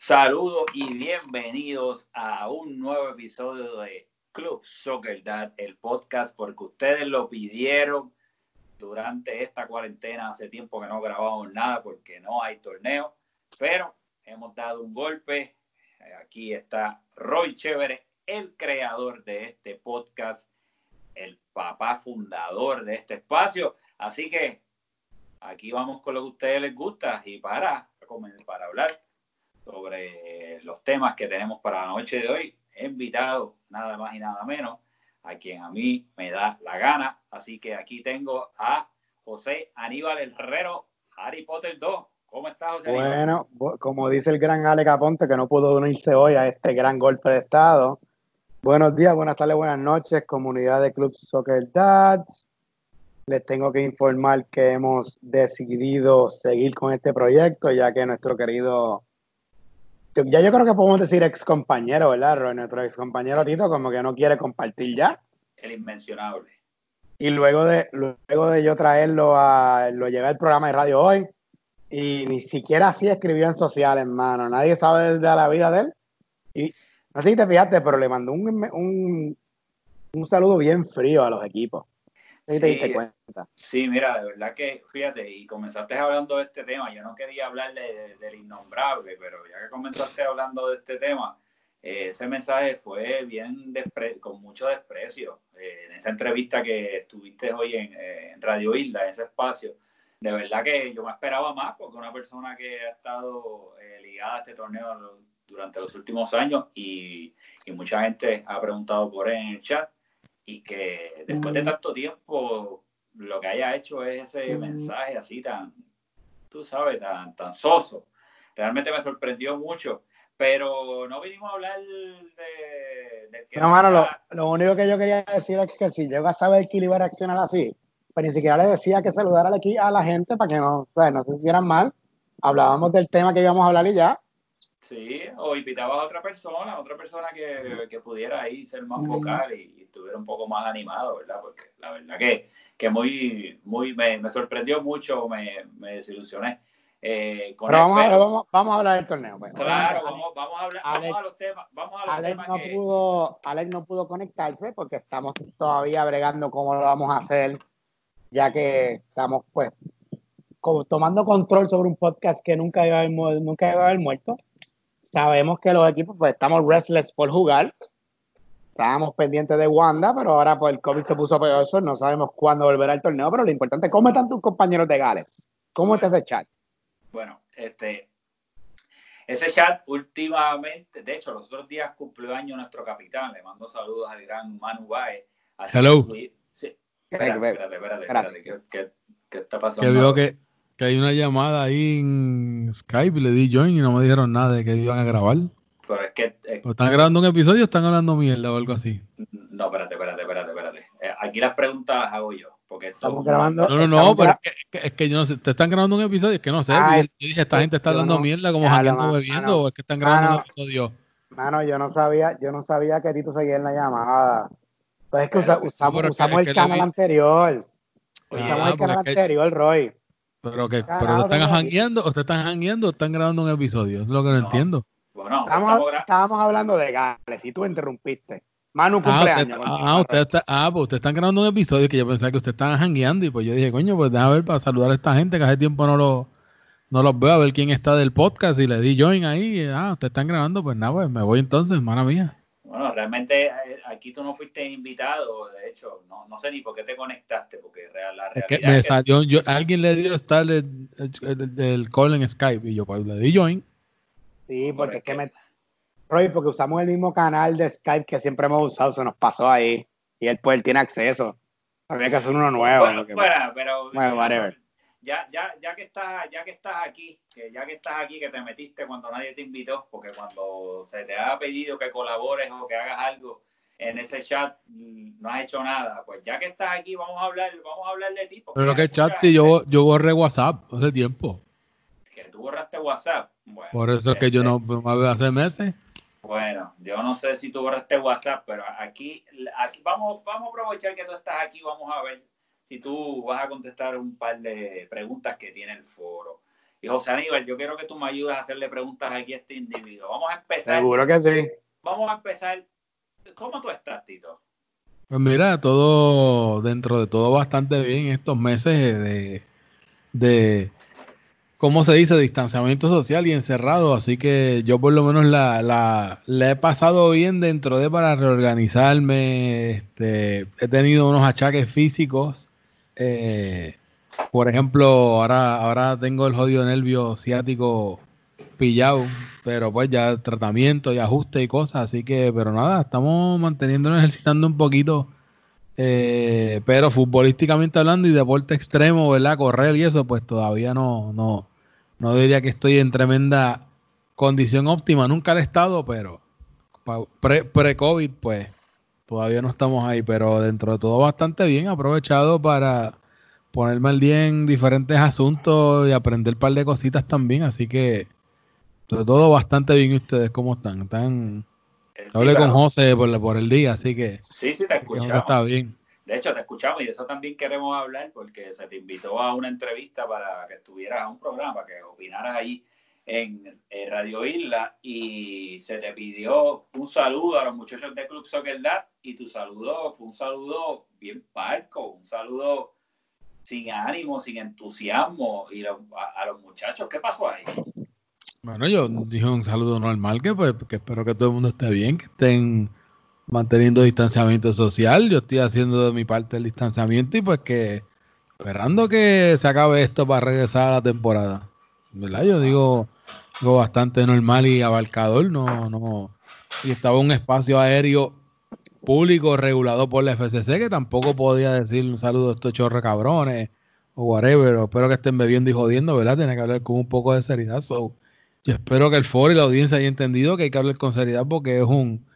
Saludos y bienvenidos a un nuevo episodio de Club Soccer Dad, el podcast, porque ustedes lo pidieron durante esta cuarentena. Hace tiempo que no grabamos nada porque no hay torneo, pero hemos dado un golpe. Aquí está Roy Chévere, el creador de este podcast, el papá fundador de este espacio. Así que aquí vamos con lo que a ustedes les gusta y para, para hablar sobre los temas que tenemos para la noche de hoy, he invitado nada más y nada menos a quien a mí me da la gana. Así que aquí tengo a José Aníbal Herrero, Harry Potter 2. ¿Cómo estás, José? Bueno, como dice el gran Ale Caponte, que no pudo unirse hoy a este gran golpe de Estado. Buenos días, buenas tardes, buenas noches, comunidad de Club Soccer Dads. Les tengo que informar que hemos decidido seguir con este proyecto, ya que nuestro querido ya yo creo que podemos decir ex compañero, ¿verdad? Nuestro ex compañero Tito como que no quiere compartir ya. El inmencionable. Y luego de, luego de yo traerlo a, lo llevé al programa de radio hoy, y ni siquiera así escribió en sociales, hermano. Nadie sabe de la vida de él. Y no sé si te fijaste, pero le mandó un, un, un saludo bien frío a los equipos sí, mira, de verdad que, fíjate, y comenzaste hablando de este tema, yo no quería hablar del innombrable, pero ya que comenzaste hablando de este tema, eh, ese mensaje fue bien con mucho desprecio. Eh, en esa entrevista que estuviste hoy en, eh, en, Radio Isla, en ese espacio, de verdad que yo me esperaba más, porque una persona que ha estado ligada a este torneo durante los últimos años y, y mucha gente ha preguntado por él en el chat, y que después de tanto tiempo lo que haya hecho es ese mensaje así tan, tú sabes, tan, tan soso. Realmente me sorprendió mucho, pero no vinimos a hablar de... que no, mano, lo, único que yo quería decir es que si llega a saber que iba a reaccionar así, pero pues ni siquiera le decía que saludara aquí a la gente para que no, no se sintieran mal. Hablábamos del tema que íbamos a hablar y ya. Sí, o invitaba a otra persona, a otra persona que, que pudiera ahí ser más vocal y, estuviera un poco más animado, ¿verdad? Porque la verdad que, que muy, muy, me, me sorprendió mucho, me, me desilusioné. Eh, Pero vamos, a, vamos, vamos, a hablar del torneo. Pues. Claro, vamos, vamos, a hablar, vamos a los temas. Vamos a los Alex temas no que... pudo, Alex no pudo conectarse porque estamos todavía bregando cómo lo vamos a hacer, ya que estamos pues tomando control sobre un podcast que nunca iba a haber, nunca iba a haber muerto sabemos que los equipos pues estamos restless por jugar. Estábamos pendientes de Wanda, pero ahora pues el COVID se puso peor, no sabemos cuándo volverá el torneo, pero lo importante, ¿cómo están tus compañeros de Gales? ¿Cómo está ese chat? Bueno, este, ese chat últimamente, de hecho, los otros días cumplió año nuestro capitán, le mando saludos al gran Manu Baez. Hello. Sí. Espérate, espérate, espérate, espérate, ¿Qué, qué, está pasando? Que vio que, que hay una llamada ahí en Skype, le di join y no me dijeron nada de que iban a grabar. Pero es que. ¿Están grabando un episodio o están hablando mierda o algo así? No, espérate, espérate, espérate, espérate. Eh, aquí las preguntas las hago yo. Porque estamos grabando. No, no, no, pero es que, es que, yo no sé. ¿Te están grabando un episodio? Es que no sé. yo dije, esta gente está hablando mierda como hackeando bebiendo o es que están grabando un episodio. Mano, yo no sabía, yo no sabía que Tito seguía en la llamada. Pues es que usamos, usamos el canal anterior. Usamos el canal anterior, Roy. Pero que, pero están jangueando, o se están jangueando o están grabando un episodio, es lo que no, entiendo. Bueno, estábamos, hablando de Gales y tú interrumpiste. Manu ah, cumpleaños. ah, usted está, ah, pues ustedes están grabando un episodio que yo pensaba que ustedes estaban jangueando y pues yo dije, coño, pues déjame ver para saludar a esta gente que hace tiempo no, lo, no los veo, a ver quién está del podcast y le di join ahí. ah, ustedes están grabando, pues nada, pues me voy entonces, hermana mía. Bueno, realmente eh, aquí tú no fuiste invitado, de hecho, no, no sé ni por qué te conectaste, porque la realidad es que me salió, yo, alguien le dio estar el, el, call en Skype y yo pues le di join. Sí, porque es que me... Roy, porque usamos el mismo canal de Skype que siempre hemos usado, se nos pasó ahí y él pues él tiene acceso. Había que hacer uno nuevo. Bueno, pero... Bueno, whatever ya, ya, ya que estás, ya que estás aquí, que ya que estás aquí, que te metiste cuando nadie te invitó, porque cuando se te ha pedido que colabores o que hagas algo en ese chat, mm, no has hecho nada, pues ya que estás aquí, vamos a hablar, vamos a hablar de ti. Pero que chat si yo, yo borré WhatsApp hace tiempo. Que tú borraste WhatsApp. Por eso es que yo no me veo hace meses. Bueno, yo no sé si tú borraste WhatsApp, pero aquí, aquí vamos, vamos a aprovechar que tú estás aquí, vamos a ver si tú vas a contestar un par de preguntas que tiene el foro. Y José Aníbal, yo quiero que tú me ayudes a hacerle preguntas aquí a este individuo. Vamos a empezar. Seguro que sí. Vamos a empezar. ¿Cómo tú estás, Tito? Pues mira, todo dentro de todo bastante bien estos meses de, de ¿cómo se dice? Distanciamiento social y encerrado. Así que yo por lo menos la, la, he pasado bien dentro de para reorganizarme. Este, he tenido unos achaques físicos. Eh, por ejemplo, ahora, ahora tengo el jodido nervio ciático pillado, pero pues ya tratamiento y ajuste y cosas, así que, pero nada, estamos manteniéndonos ejercitando un poquito, eh, pero futbolísticamente hablando y deporte extremo, ¿verdad? Correr y eso, pues todavía no, no, no diría que estoy en tremenda condición óptima, nunca he estado, pero pre-COVID, pues todavía no estamos ahí, pero dentro de todo bastante bien, aprovechado para ponerme al día en diferentes asuntos y aprender un par de cositas también, así que todo bastante bien ustedes, ¿cómo están? Están... Eh, hablé con José por, por, el día, así que... Sí, sí, te escuchamos. José está bien. De hecho, te escuchamos y de eso también queremos hablar porque se te invitó a una entrevista para que estuvieras a un programa, que opinaras ahí en, Radio Isla y se te pidió un saludo a los muchachos de Club Soccer Dad y tu saludo fue un saludo bien parco, un saludo sin ánimo, sin entusiasmo y a, a los muchachos, ¿qué pasó ahí? Bueno, yo dije un saludo normal, que, pues, que espero que todo el mundo esté bien, que estén manteniendo distanciamiento social. Yo estoy haciendo de mi parte el distanciamiento y pues que esperando que se acabe esto para regresar a la temporada. ¿Verdad? Yo digo algo bastante normal y abarcador, no, no. Y estaba un espacio aéreo público regulado por la FCC que tampoco podía decir un saludo a estos chorros cabrones o whatever. Espero que estén bebiendo y jodiendo, ¿verdad? Tiene que hablar con un poco de seriedad. So, yo espero que el foro y la audiencia hayan entendido que hay que hablar con seriedad porque es un,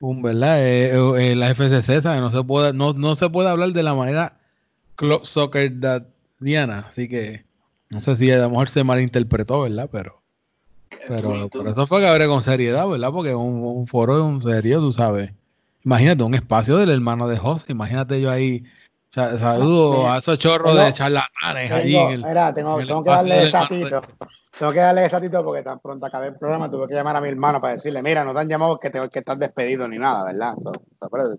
un ¿verdad? Eh, eh, la FCC, ¿sabes? No se puede, no, no se puede hablar de la manera club soccer Diana, así que no sé si a lo mejor se malinterpretó, ¿verdad? Pero, pero por eso fue que hablé con seriedad, ¿verdad? Porque un, un foro es un serio, tú sabes. Imagínate un espacio del hermano de José, imagínate yo ahí Saludos a esos chorros de charlatanes allí. mira, tengo, tengo que darle ese ratito. Tengo que darle ese ratito porque tan pronto acabé el programa tuve que llamar a mi hermano para decirle, mira, no te han llamado que, te, que estás despedido ni nada, ¿verdad? So,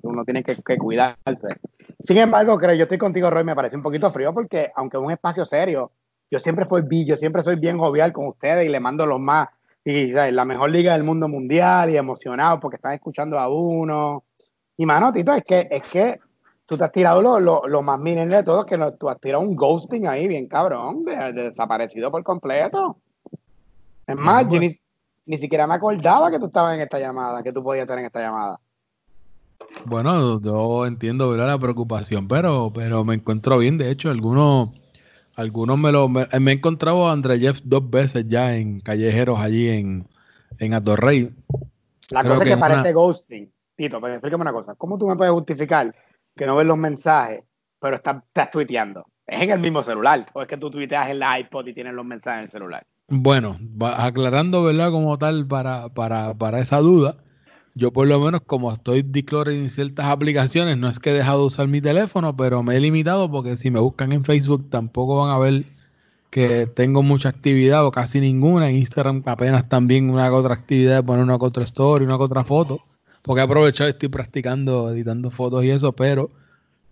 uno tiene que, que, cuidarse. Sin embargo, creo, yo estoy contigo, Roy, me parece un poquito frío porque aunque es un espacio serio, yo siempre fui yo siempre soy bien jovial con ustedes y le mando los más, y la mejor liga del mundo mundial y emocionado porque están escuchando a uno. Y mano, Tito, es que, es que tú te has tirado lo, lo, más miren de todo, que no, tú has tirado un ghosting ahí bien cabrón, de, desaparecido por completo. Es más, yo ni, ni, siquiera me acordaba que tú estabas en esta llamada, que tú podías estar en esta llamada. Bueno, yo entiendo ¿verdad? la preocupación, pero, pero me encuentro bien. De hecho, algunos, algunos me lo me, he encontrado a André Jeff dos veces ya en callejeros allí en, en Atorrey. La cosa es que, parece ghosting. Tito, pues explícame una cosa. ¿Cómo tú me puedes justificar que no ves los mensajes, pero estás, estás tuiteando. Es en el mismo celular, o es que tú tuiteas en la iPod y tienes los mensajes en el celular. Bueno, aclarando, ¿verdad? Como tal, para, para, para esa duda, yo por lo menos como estoy declaring en ciertas aplicaciones, no es que he dejado de usar mi teléfono, pero me he limitado porque si me buscan en Facebook tampoco van a ver que tengo mucha actividad o casi ninguna. En Instagram apenas también una otra actividad, poner una otra story, una otra foto porque he aprovechado y estoy practicando, editando fotos y eso, pero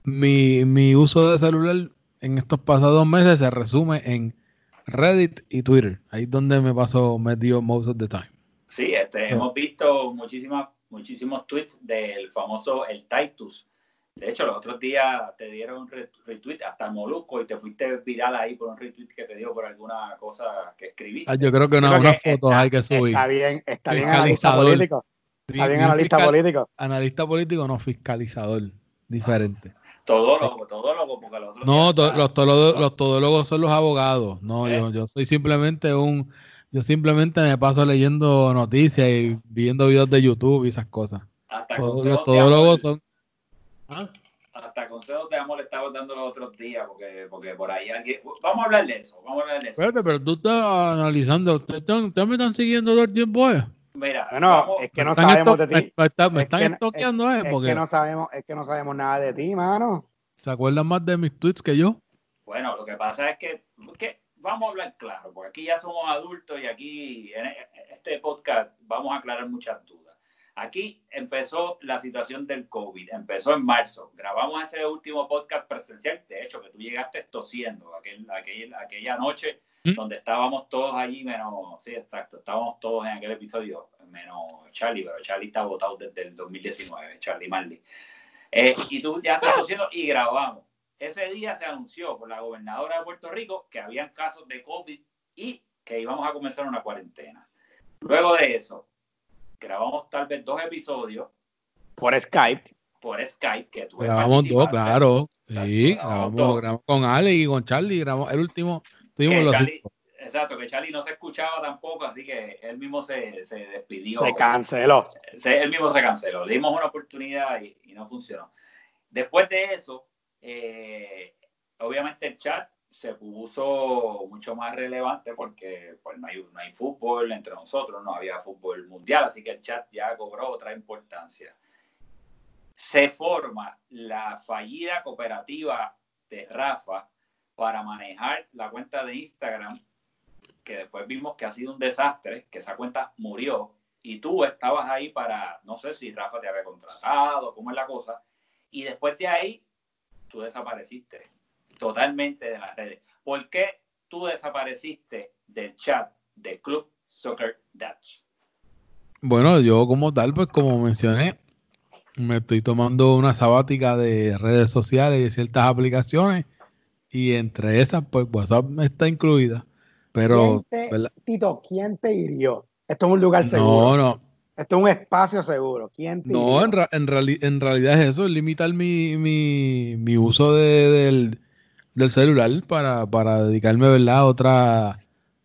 mi, mi uso de celular en estos pasados meses se resume en Reddit y Twitter. Ahí es donde me paso metido most of the time. Sí, este, hemos visto muchísimas, muchísimos tweets del famoso el Titus. De hecho, los otros días te dieron un retweet hasta Molusco y te fuiste viral ahí por un retweet que te dio por alguna cosa que escribiste. Ah, yo creo que no, unas fotos hay que subir. Está bien, está bien analista político. Está bien analista político. Analista político, no fiscalizador. Diferente. Todólogo, todólogo, porque los No, los, todólogos, los todólogos son los abogados. No, yo, ¿Eh? yo soy simplemente un. Yo simplemente me paso leyendo noticias y viendo videos de YouTube y esas cosas. Hasta los todólogos son. ¿Ah? Hasta consejos de amor le estaba dando los otros días, porque, porque por ahí alguien. Vamos a hablar de eso. Vamos a hablar de eso. Espérate, pero tú estás analizando. ¿Ustedes me están siguiendo todo el tiempo? Eh? Mira, bueno, es que no sabemos de ti. Me, están estoqueando, es, porque... que no sabemos, es que no sabemos nada de ti, mano. ¿Se acuerdan más de mis tweets que yo? Bueno, lo que pasa es que, vamos a hablar claro, porque aquí ya somos adultos y aquí en este podcast vamos a aclarar muchas dudas. Aquí empezó la situación del COVID, empezó en marzo. Grabamos ese último podcast presencial, de hecho, que tú llegaste tosiendo aquel, aquella noche ¿Mm? donde estábamos todos allí, menos, sí, exacto, estábamos todos en aquel episodio, menos Charlie, pero Charlie está votado desde el 2019, Charlie Marley. Eh, y tú ya estás tosiendo y grabamos. Ese día se anunció por la gobernadora de Puerto Rico que habían casos de COVID y que íbamos a comenzar una cuarentena. Luego de eso, grabamos tal vez dos episodios. Por Skype. Por Skype, que tú Grabamos dos, claro. Sí, grabamos, con Ale y con Charlie. Grabamos el último. Tuvimos los exacto, que Charlie no se escuchaba tampoco, así que él mismo se, se despidió. Se canceló. él mismo se canceló. Le dimos una oportunidad y, y no funcionó. Después de eso, eh, obviamente el chat se puso mucho más relevante porque pues, no, hay, no hay fútbol entre nosotros, no había fútbol mundial, así que el chat ya cobró otra importancia. Se forma la fallida cooperativa de Rafa para manejar la cuenta de Instagram, que después vimos que ha sido un desastre, que esa cuenta murió, y tú estabas ahí para, no sé si Rafa te había contratado, cómo es la cosa, y después de ahí tú desapareciste totalmente de las redes. ¿Por qué tú desapareciste del chat del Club Soccer Dutch? Bueno, yo como tal, pues como mencioné, me estoy tomando una sabática de redes sociales y de ciertas aplicaciones y entre esas, pues WhatsApp está incluida. Pero, Tito, ¿quién te hirió? Esto es un lugar seguro. No, no. Esto es un espacio seguro. ¿Quién te No, en, en, realidad es eso, limitar mi, mi, mi uso del, del celular para, para dedicarme ¿verdad? a otra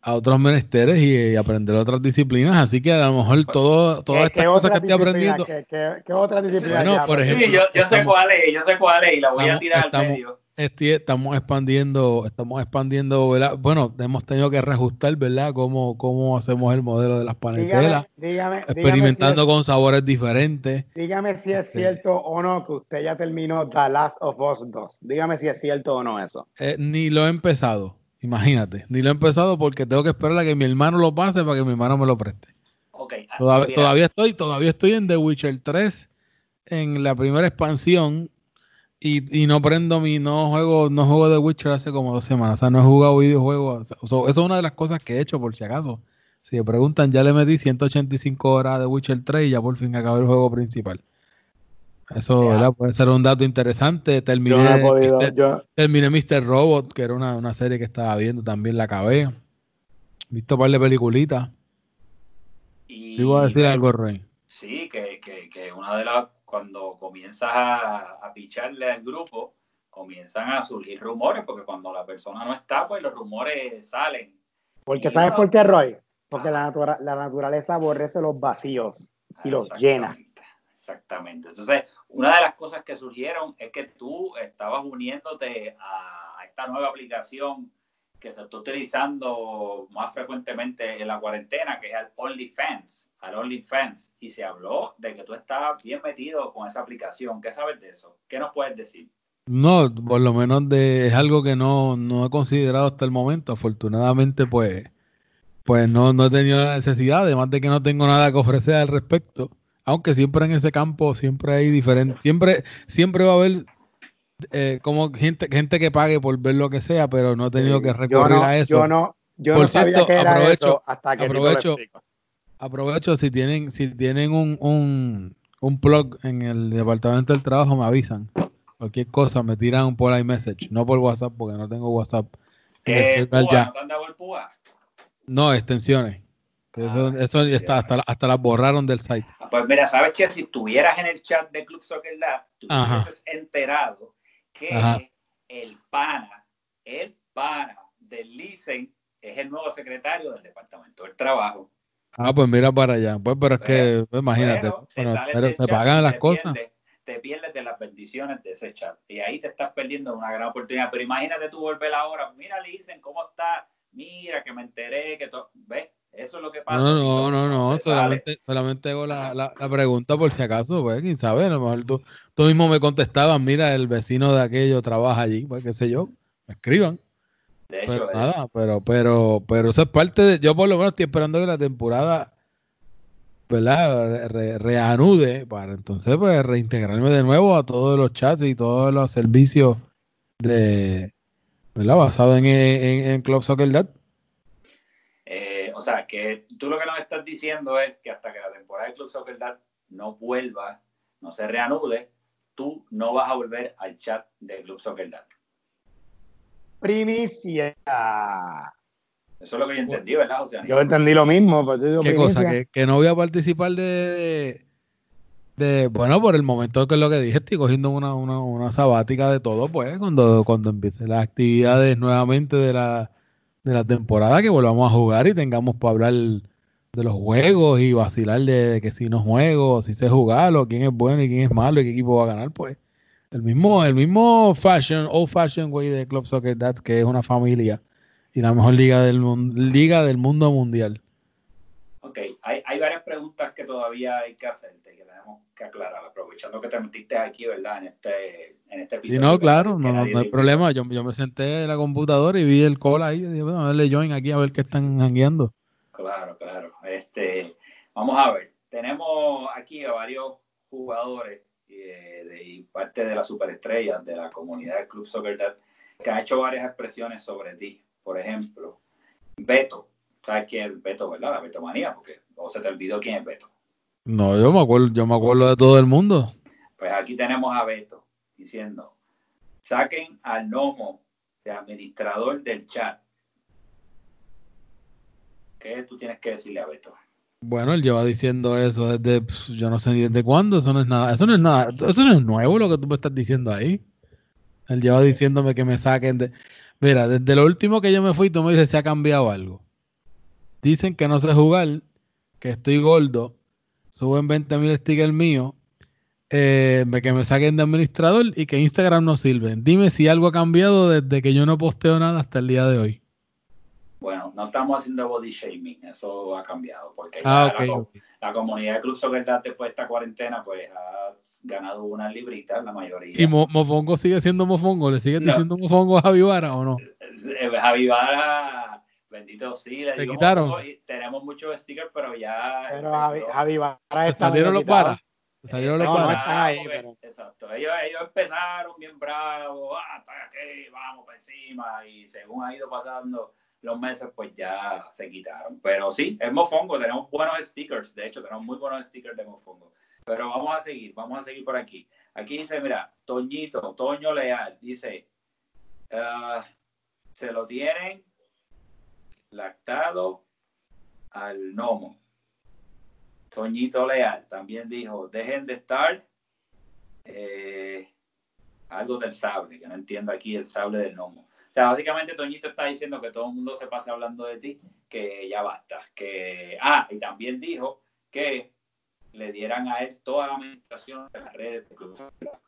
a otros menesteres y, aprender otras disciplinas, así que a lo mejor todo, todas estas cosas que estoy aprendiendo. ¿Qué, qué, otra disciplina? Bueno, por ejemplo, sí, yo, yo sé cuál es, yo sé cuál es y la voy a tirar al medio estamos expandiendo, estamos expandiendo, bueno, hemos tenido que reajustar, ¿verdad? Cómo, cómo hacemos el modelo de las panetelas, experimentando con sabores diferentes. Dígame si es este, cierto o no que usted ya terminó The Last of Us 2. Dígame si es cierto o no eso. Eh, ni lo he empezado, imagínate, ni lo he empezado porque tengo que esperar a que mi hermano lo pase para que mi hermano me lo preste. Okay. Ah, todavía, todavía estoy, todavía estoy en The Witcher 3 en la primera expansión y, y, no prendo mi, no juego, no juego de Witcher hace como dos semanas. O sea, no he jugado videojuegos. eso es una de las cosas que he hecho, por si acaso. Si me preguntan, ya le metí 185 horas de Witcher 3 y ya por fin acabé el juego principal. Eso ¿verdad? puede ser un dato interesante. Terminé, terminé Mr. Robot, que era una, serie que estaba viendo, también la acabé. Visto un par de peliculitas. Y, iba a decir algo, Rey. Sí, que, que, que una de las cuando comienzas a, picharle al grupo, comienzan a surgir rumores, porque cuando la persona no está, pues los rumores salen. Porque ¿sabes por qué, Roy? Porque la, la naturaleza aborrece los vacíos y los llena. Exactamente. Entonces, una de las cosas que surgieron es que tú estabas uniéndote a, a esta nueva aplicación que se está utilizando más frecuentemente en la cuarentena, que es el OnlyFans al OnlyFans y se habló de que tú estabas bien metido con esa aplicación. ¿Qué sabes de eso? ¿Qué nos puedes decir? No, por lo menos de, es algo que no, no he considerado hasta el momento. Afortunadamente, pues, pues no, no he tenido la necesidad, además de que no tengo nada que ofrecer al respecto. Aunque siempre en ese campo siempre hay diferente, siempre, siempre va a haber eh, como gente, gente que pague por ver lo que sea, pero no he tenido que recurrir a eso. Yo no, yo no sabía que era eso hasta que aprovecho, aprovecho si tienen, si tienen un, un, un plug en el departamento del trabajo, me avisan. Cualquier cosa, me tiran por iMessage, no por WhatsApp, porque no tengo WhatsApp. ¿Qué ya. ¿No extensiones. Ah, eso, está, hasta, hasta las borraron del site. Ah, pues mira, sabes que si estuvieras en el chat de Club Soccer Lab, tú hubieses enterado que el pana, el pana del LICEN es el nuevo secretario del Departamento del Trabajo. Ah, pues mira para allá. Pues, pero es que, pues, imagínate, pero se pagan las cosas. te pierdes de las bendiciones de ese chat. Y ahí te estás perdiendo una gran oportunidad. Pero imagínate tú volver ahora. Mira, le dicen cómo está. Mira, que me enteré, que todo. ¿Ves? Eso es lo que pasa. No, no, no, no. Solamente, solamente hago la, la, pregunta por si acaso, pues, quién sabe. A lo mejor tú, tú mismo me contestabas, mira, el vecino de aquello trabaja allí, pues, qué sé yo. Me escriban. De hecho, pero, nada, pero, pero, pero eso es parte de. Yo por lo menos estoy esperando que la temporada ¿verdad? reanude para entonces pues reintegrarme de nuevo a todos los chats y todos los servicios de ¿verdad? basado en, en, Club Soccer Dad. O sea, que tú lo que nos estás diciendo es que hasta que la temporada de Club Soccer Dad no vuelva, no se reanude, tú no vas a volver al chat de Club Soccer Dad. Primicia. Eso es lo que yo entendí, ¿verdad? yo entendí lo mismo. Pues, ¿Qué cosa? ¿Que, no voy a participar de, de, Bueno, por el momento que es lo que dije, estoy cogiendo una, una, una sabática de todo, pues, cuando, cuando empiecen las actividades nuevamente de la, de la temporada, que volvamos a jugar y tengamos para hablar de los juegos y vacilar de, que si no juego, si sé jugar, o quién es bueno y quién es malo y qué equipo va a ganar, pues. El mismo, el mismo fashion, old fashion way de Club Soccer That's, que es una familia y la mejor liga del, liga del mundo mundial. Hay, varias preguntas que todavía hay que hacerte, que tenemos que aclarar, aprovechando que te metiste aquí, ¿verdad? En este, en este episodio. Sí, no, claro, no, no, hay problema. Yo, yo, me senté en la computadora y vi el call ahí y dije, bueno, dale join aquí a ver qué están hangueando. Claro, claro. Este, vamos a ver, tenemos aquí a varios jugadores eh, de, y parte de las superestrellas de la comunidad del Club Soccer Dad que han hecho varias expresiones sobre ti por ejemplo, Beto. ¿Sabes quién es Beto, verdad? La Betomanía, porque o se te olvidó quién es Beto. No, yo me acuerdo, yo me acuerdo de todo el mundo. Pues aquí tenemos a Beto diciendo, saquen al gnomo de administrador del chat. ¿Qué tú tienes que decirle a Beto? Bueno, él lleva diciendo eso desde, yo no sé ni desde cuándo, eso no es nada, eso no es nada, eso no es nuevo lo que tú me estás diciendo ahí. Él lleva diciéndome que me saquen de, Mira, desde lo último que yo me fui, tú me dices si ha cambiado algo. Dicen que no sé jugar, que estoy gordo, suben 20 mil stickers míos, eh, que me saquen de administrador y que Instagram no sirve. Dime si algo ha cambiado desde que yo no posteo nada hasta el día de hoy. Bueno, no estamos haciendo body shaming, eso ha cambiado, porque ah, la, comunidad de Club Soccer después de esta cuarentena pues ha ganado una librita, la mayoría. ¿Y Mofongo sigue siendo Mofongo? ¿Le sigue diciendo Mofongo a Javi Vara o no? Eh, Javi Vara, bendito sí, le, quitaron. tenemos muchos stickers, pero ya... Pero Javi, Vara está salieron los Vara. Salieron los no, ahí, Exacto, ellos, ellos empezaron bien bravos, ah, está aquí, vamos para encima, y según ha ido pasando los meses pues ya se quitaron. Pero sí, es Mofongo, tenemos buenos stickers, de hecho tenemos muy buenos stickers de Mofongo. Pero vamos a seguir, vamos a seguir por aquí. Aquí dice, mira, Toñito, Toño Leal, dice, ah, se lo tienen lactado al gnomo. Toñito Leal también dijo, dejen de estar eh, algo del sable, que no entiendo aquí el sable del gnomo. O sea, básicamente Toñito está diciendo que todo el mundo se pase hablando de ti, que ya basta. Que, ah, y también dijo que le dieran a él toda la administración de las redes.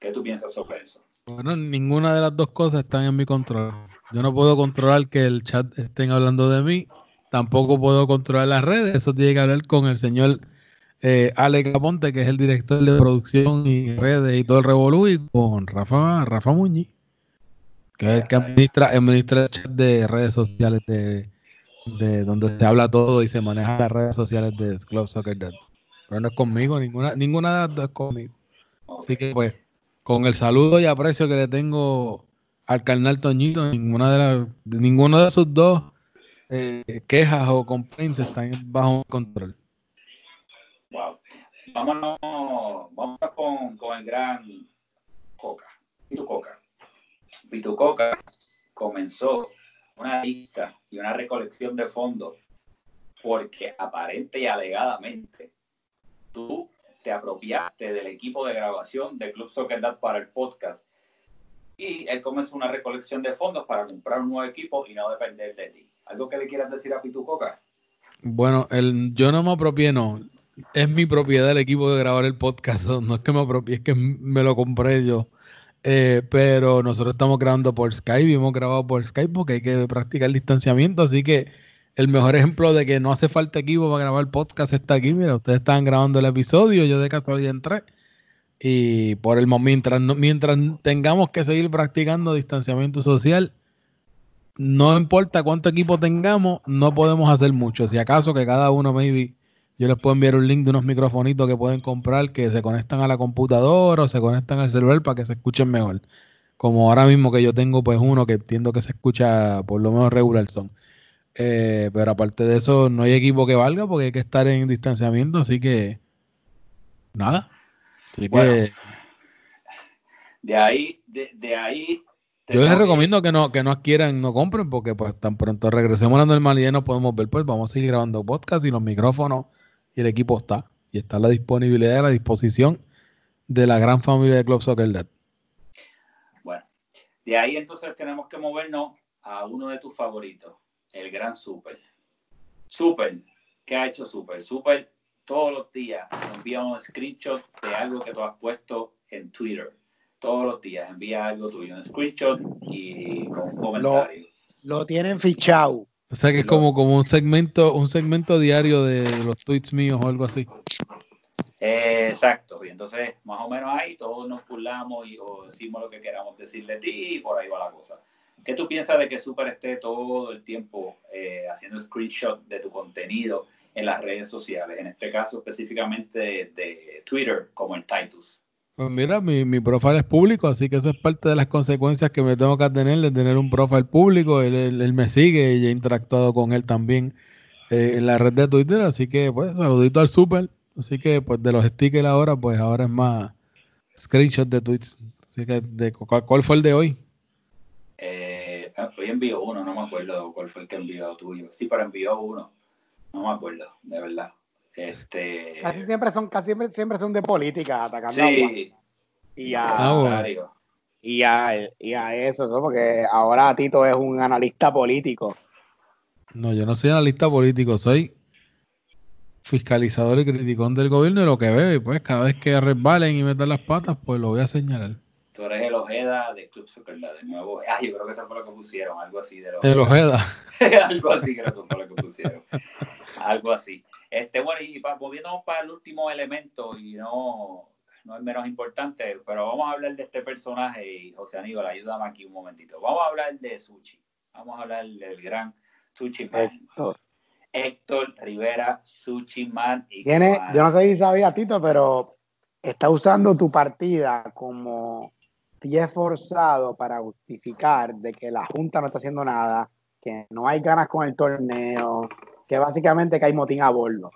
¿Qué tú piensas sobre eso? Bueno, ninguna de las dos cosas están en mi control. Yo no puedo controlar que el chat estén hablando de mí, tampoco puedo controlar las redes, eso tiene que hablar con el señor eh, Alex Caponte, que es el director de producción y redes y todo el revolú, y con Rafa, Rafa Muñiz que es el que administra, administra el chat de redes sociales de, donde se habla todo y se maneja las redes sociales de Club Soccer Dead. Pero no es conmigo, ninguna, ninguna de las dos es conmigo. Así que pues, con el saludo y aprecio que le tengo al carnal Toñito, ninguna de las, ninguno de sus dos eh, quejas o complaints están bajo control. Wow. Vámonos, vamos con, con el gran Coca. ¿Y tu Coca? Pitucoca comenzó una lista y una recolección de fondos porque aparente y alegadamente tú te apropiaste del equipo de grabación de Club Soccer Dad para el podcast y él comenzó una recolección de fondos para comprar un nuevo equipo y no depender de ti. ¿Algo que le quieras decir a Pitucoca? Bueno, el, yo no me apropié, no. Es mi propiedad el equipo de grabar el podcast. No es que me apropié, es que me lo compré yo. Eh, pero nosotros estamos grabando por Skype y hemos grabado por Skype porque hay que practicar el distanciamiento. Así que el mejor ejemplo de que no hace falta equipo para grabar el podcast está aquí. Mira, ustedes están grabando el episodio, yo de casualidad entré. Y por el mientras, mientras tengamos que seguir practicando distanciamiento social, no importa cuánto equipo tengamos, no podemos hacer mucho. Si acaso que cada uno, maybe, yo les puedo enviar un link de unos microfonitos que pueden comprar que se conectan a la computadora o se conectan al celular para que se escuchen mejor. Como ahora mismo que yo tengo pues uno que entiendo que se escucha por lo menos regular son. Eh, pero aparte de eso, no hay equipo que valga porque hay que estar en distanciamiento, así que nada. Así que de ahí, de, ahí. Yo les recomiendo que no, que no adquieran, no compren, porque pues tan pronto regresemos a la normalidad y no podemos ver, pues vamos a seguir grabando podcast y los micrófonos y el equipo está. Y está la disponibilidad y la disposición de la gran familia de Club Soccer Dead. Bueno, de ahí entonces tenemos que movernos a uno de tus favoritos, el gran Super. Super, ¿qué ha hecho Super? Super todos los días envía un screenshot de algo que tú has puesto en Twitter todos los días envía algo tuyo, un screenshot y con un comentario. Lo, tienen fichado. O sea que es como, como un segmento, un segmento diario de los tweets míos o algo así. exacto, y entonces más o menos ahí todos nos burlamos y o decimos lo que queramos decirle de ti y por ahí va la cosa. ¿Qué tú piensas de que Super esté todo el tiempo eh, haciendo screenshot de tu contenido en las redes sociales? En este caso específicamente de, de Twitter, como el Titus. Pues mira, mi, mi profile es público, así que eso es parte de las consecuencias que me tengo que tener de tener un profile público. Él, me sigue y he interactuado con él también eh, en la red de Twitter, así que pues saludito al super. Así que pues de los stickers ahora, pues ahora es más screenshot de tweets. Así que de, ¿cuál, fue el de hoy? Eh, ah, hoy envió uno, no me acuerdo cuál fue el que envió tuyo. Sí, pero envió uno. No me acuerdo, de verdad. Este... Casi siempre son, casi siempre, son de política atacando sí. Y a, ah, y, a, y a eso, ¿no? porque ahora Tito es un analista político. No, yo no soy analista político, soy fiscalizador y criticón del gobierno y lo que veo, y pues cada vez que resbalen y metan las patas, pues lo voy a señalar. Tú eres el Ojeda de Club Soccer, de nuevo. Ah, yo creo que eso fue lo que pusieron, algo así de El Ojeda. algo así creo que fue lo que pusieron. Algo así. Este, bueno, y volviendo para el último elemento, y no, no es menos importante, pero vamos a hablar de este personaje, y José Aníbal, ayúdame aquí un momentito. Vamos a hablar de Suchi. Vamos a hablar del gran Suchi. Héctor. Héctor Rivera, Suchi Man. Y Tiene, yo no sé si sabía, Tito, pero está usando tu partida como pie forzado para justificar de que la Junta no está haciendo nada, que no hay ganas con el torneo, que básicamente que hay motín a bordo.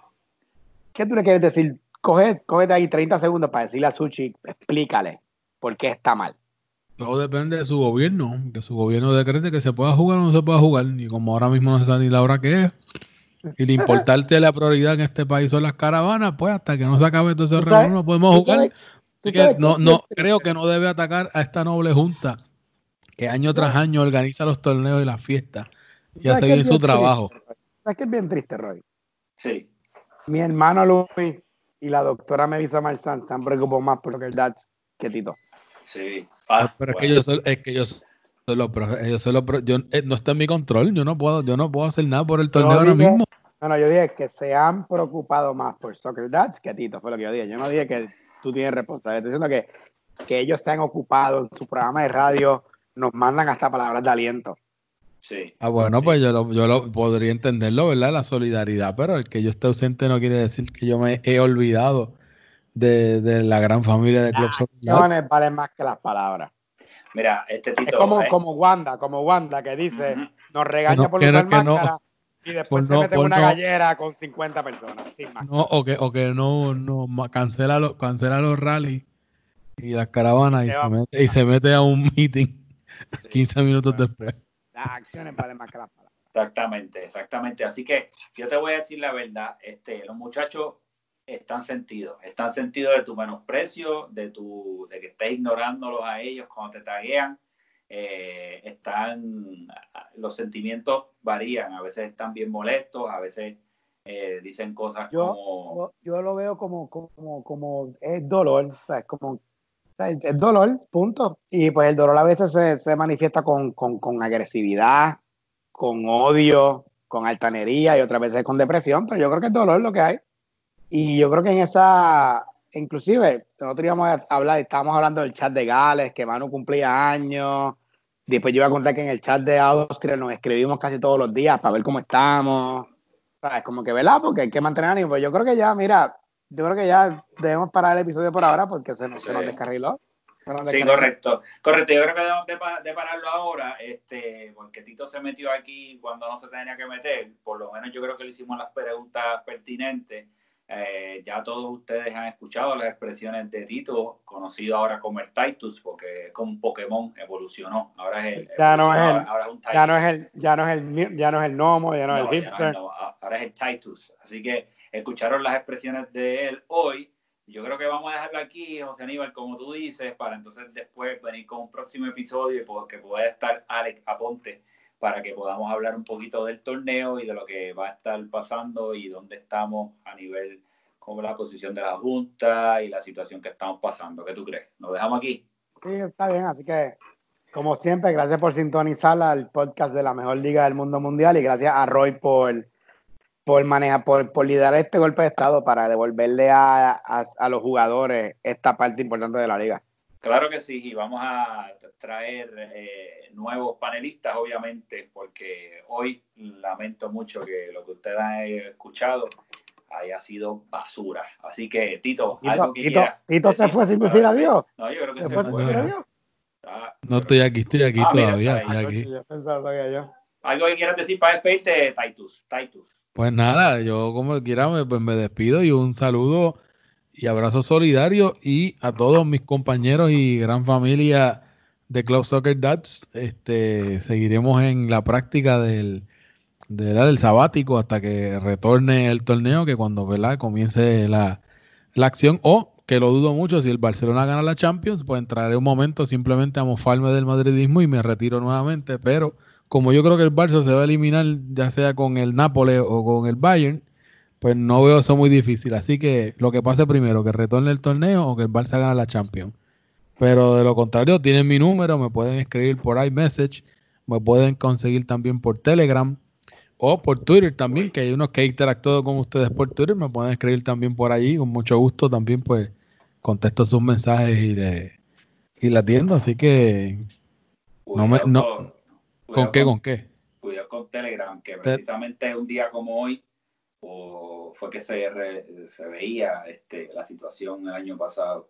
¿Qué tú le quieres decir? Coge, cógete ahí 30 segundos para decirle a Suchi, explícale por qué está mal. Todo depende de su gobierno, que su gobierno decrete que se pueda jugar o no se pueda jugar, y como ahora mismo no se sabe ni la hora que es, y le importarte la prioridad en este país son las caravanas, pues hasta que no se acabe todo ese reunión no podemos jugar. no, no, creo que no debe atacar a esta noble junta que año tras año organiza los torneos y las fiestas y hace bien su trabajo. Es que es bien triste, Roy? Sí. Mi hermano Luis y la doctora Melissa Marzán están preocupados más por el DATS que Tito. Sí. Ah, pero es que yo soy, es que yo soy lo, yo yo, eh, no está en mi control, yo no puedo, yo no puedo hacer nada por el torneo ahora mismo. No, no, yo dije que se han preocupado más por Soccer Dads que Tito, fue lo que yo dije. Yo no dije que tú tienes responsabilidad, estoy diciendo que, que ellos están ocupados en su programa de radio, nos mandan hasta palabras de aliento. Ah, bueno, pues yo lo, yo lo podría entenderlo, ¿verdad? La solidaridad, pero el que yo esté ausente no quiere decir que yo me he olvidado de, la gran familia de Club Las valen más que las palabras. Mira, este Es como, como Wanda, como Wanda, que dice, nos regaña por usar máscara y después se mete en una gallera con 50 personas, sin No, o que, o que no, no cancela, los, cancela los rallies y las caravanas y se, mete, y se mete a un meeting 15 minutos después acciones valen más que las palabras. Exactamente, exactamente. Así que yo te voy a decir la verdad, este, los muchachos están sentidos, están sentidos de tu menosprecio, de tu, de que estés ignorándolos a ellos cuando te taguean. Eh, están, los sentimientos varían, a veces están bien molestos, a veces eh, dicen cosas yo, como... Yo lo veo como, como, como es dolor, o sea, es como es dolor, punto. Y pues el dolor a veces se, manifiesta con, agresividad, con odio, con altanería y otras veces con depresión, pero yo creo que es dolor lo que hay. Y yo creo que en esa, inclusive, nosotros íbamos a hablar, estábamos hablando del chat de Gales, que Manu cumplía años, Después yo iba a contar que en el chat de Austria nos escribimos casi todos los días para ver cómo estamos. ¿Sabes? Como que, ¿verdad? Porque hay que mantener ánimo. Pues yo creo que ya, mira, yo creo que ya debemos parar el episodio por ahora porque se nos, se nos descarriló. Sí, correcto. Correcto, yo creo que debemos de, pararlo ahora, este, porque Tito se metió aquí cuando no se tenía que meter. Por lo menos yo creo que le hicimos las preguntas pertinentes. Eh, ya todos ustedes han escuchado las expresiones de Tito, conocido ahora como el Titus, porque con Pokémon evolucionó. Ahora es el, ya no es el, ya no es el, ya no es el, ya no es el gnomo, ya no, es el hipster. ahora es el Titus. Así que escucharon las expresiones de él hoy yo creo que vamos a dejarlo aquí, José Aníbal, como tú dices, para entonces después venir con un próximo episodio y que pueda estar Alex Aponte para que podamos hablar un poquito del torneo y de lo que va a estar pasando y dónde estamos a nivel como la posición de la Junta y la situación que estamos pasando. ¿Qué tú crees? ¿Nos dejamos aquí? Sí, está bien, así que como siempre, gracias por sintonizar al podcast de la mejor liga del mundo mundial y gracias a Roy por por manejar, por, por liderar este golpe de estado para devolverle a, a, los jugadores esta parte importante de la liga. Claro que sí, y vamos a traer eh, nuevos panelistas, obviamente, porque hoy lamento mucho que lo que ustedes han escuchado haya sido basura. Así que, Tito, Tito algo que Tito, Tito se fue sin decir adiós. No, yo creo que se, fue. Sin decir adiós? No estoy aquí, estoy aquí ah, todavía. estoy aquí. Yo pensaba, yo. Algo que quieras decir para despedirte, Titus. Titus. Pues nada, yo como quiera me, pues me despido y un saludo y abrazo solidario y a todos mis compañeros y gran familia de Club Soccer Dads. Este, seguiremos en la práctica del, del sabático hasta que retorne el torneo, que cuando ¿verdad? comience la, la acción o que lo dudo mucho, si el Barcelona gana la Champions, pues entraré un momento simplemente a mofarme del madridismo y me retiro nuevamente, pero como yo creo que el Barça se va a eliminar ya sea con el Nápoles o con el Bayern, pues no veo eso muy difícil. Así que lo que pase primero, que retorne el torneo o que el Barça gane la Champions. Pero de lo contrario, tienen mi número, me pueden escribir por iMessage, me pueden conseguir también por Telegram o por Twitter también, que hay unos que he interactuado con ustedes por Twitter, me pueden escribir también por allí, con mucho gusto también pues contesto sus mensajes y, de, y la atiendo, así que no me, no, ¿Con qué? ¿Con, qué? Cuidado con Telegram, que precisamente un día como hoy fue que se, se veía este, la situación el año pasado.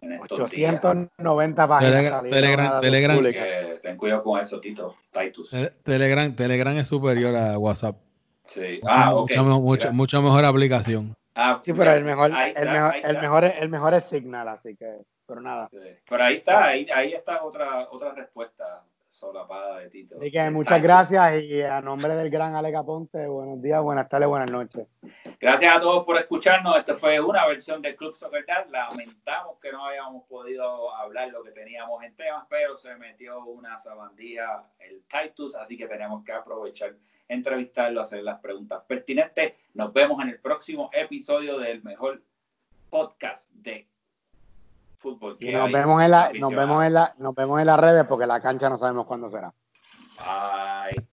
En estos 890 páginas. Telegram, Telegram, ten cuidado con eso, Tito. Titus. Telegram, Telegram es superior a WhatsApp. Sí. ah, mucha, mucha, mejor aplicación. Ah, sí, pero el mejor, el, mejor, el, mejor es, el mejor es Signal, así que, pero nada. Pero ahí está, ahí, ahí está otra, otra respuesta solapada de Tito. Así que muchas gracias y a nombre del gran Alex Ponte, buenos días, buenas tardes, buenas noches. Gracias a todos por escucharnos. Esta fue una versión del Club Soccer Lamentamos que no hayamos podido hablar lo que teníamos en temas, pero se metió una sabandija el Titus, así que tenemos que aprovechar, entrevistarlo, hacer las preguntas pertinentes. Nos vemos en el próximo episodio del mejor podcast de fútbol. Y nos vemos, en la, nos, vemos en la, nos vemos en las redes porque la cancha no sabemos cuándo será. Ah,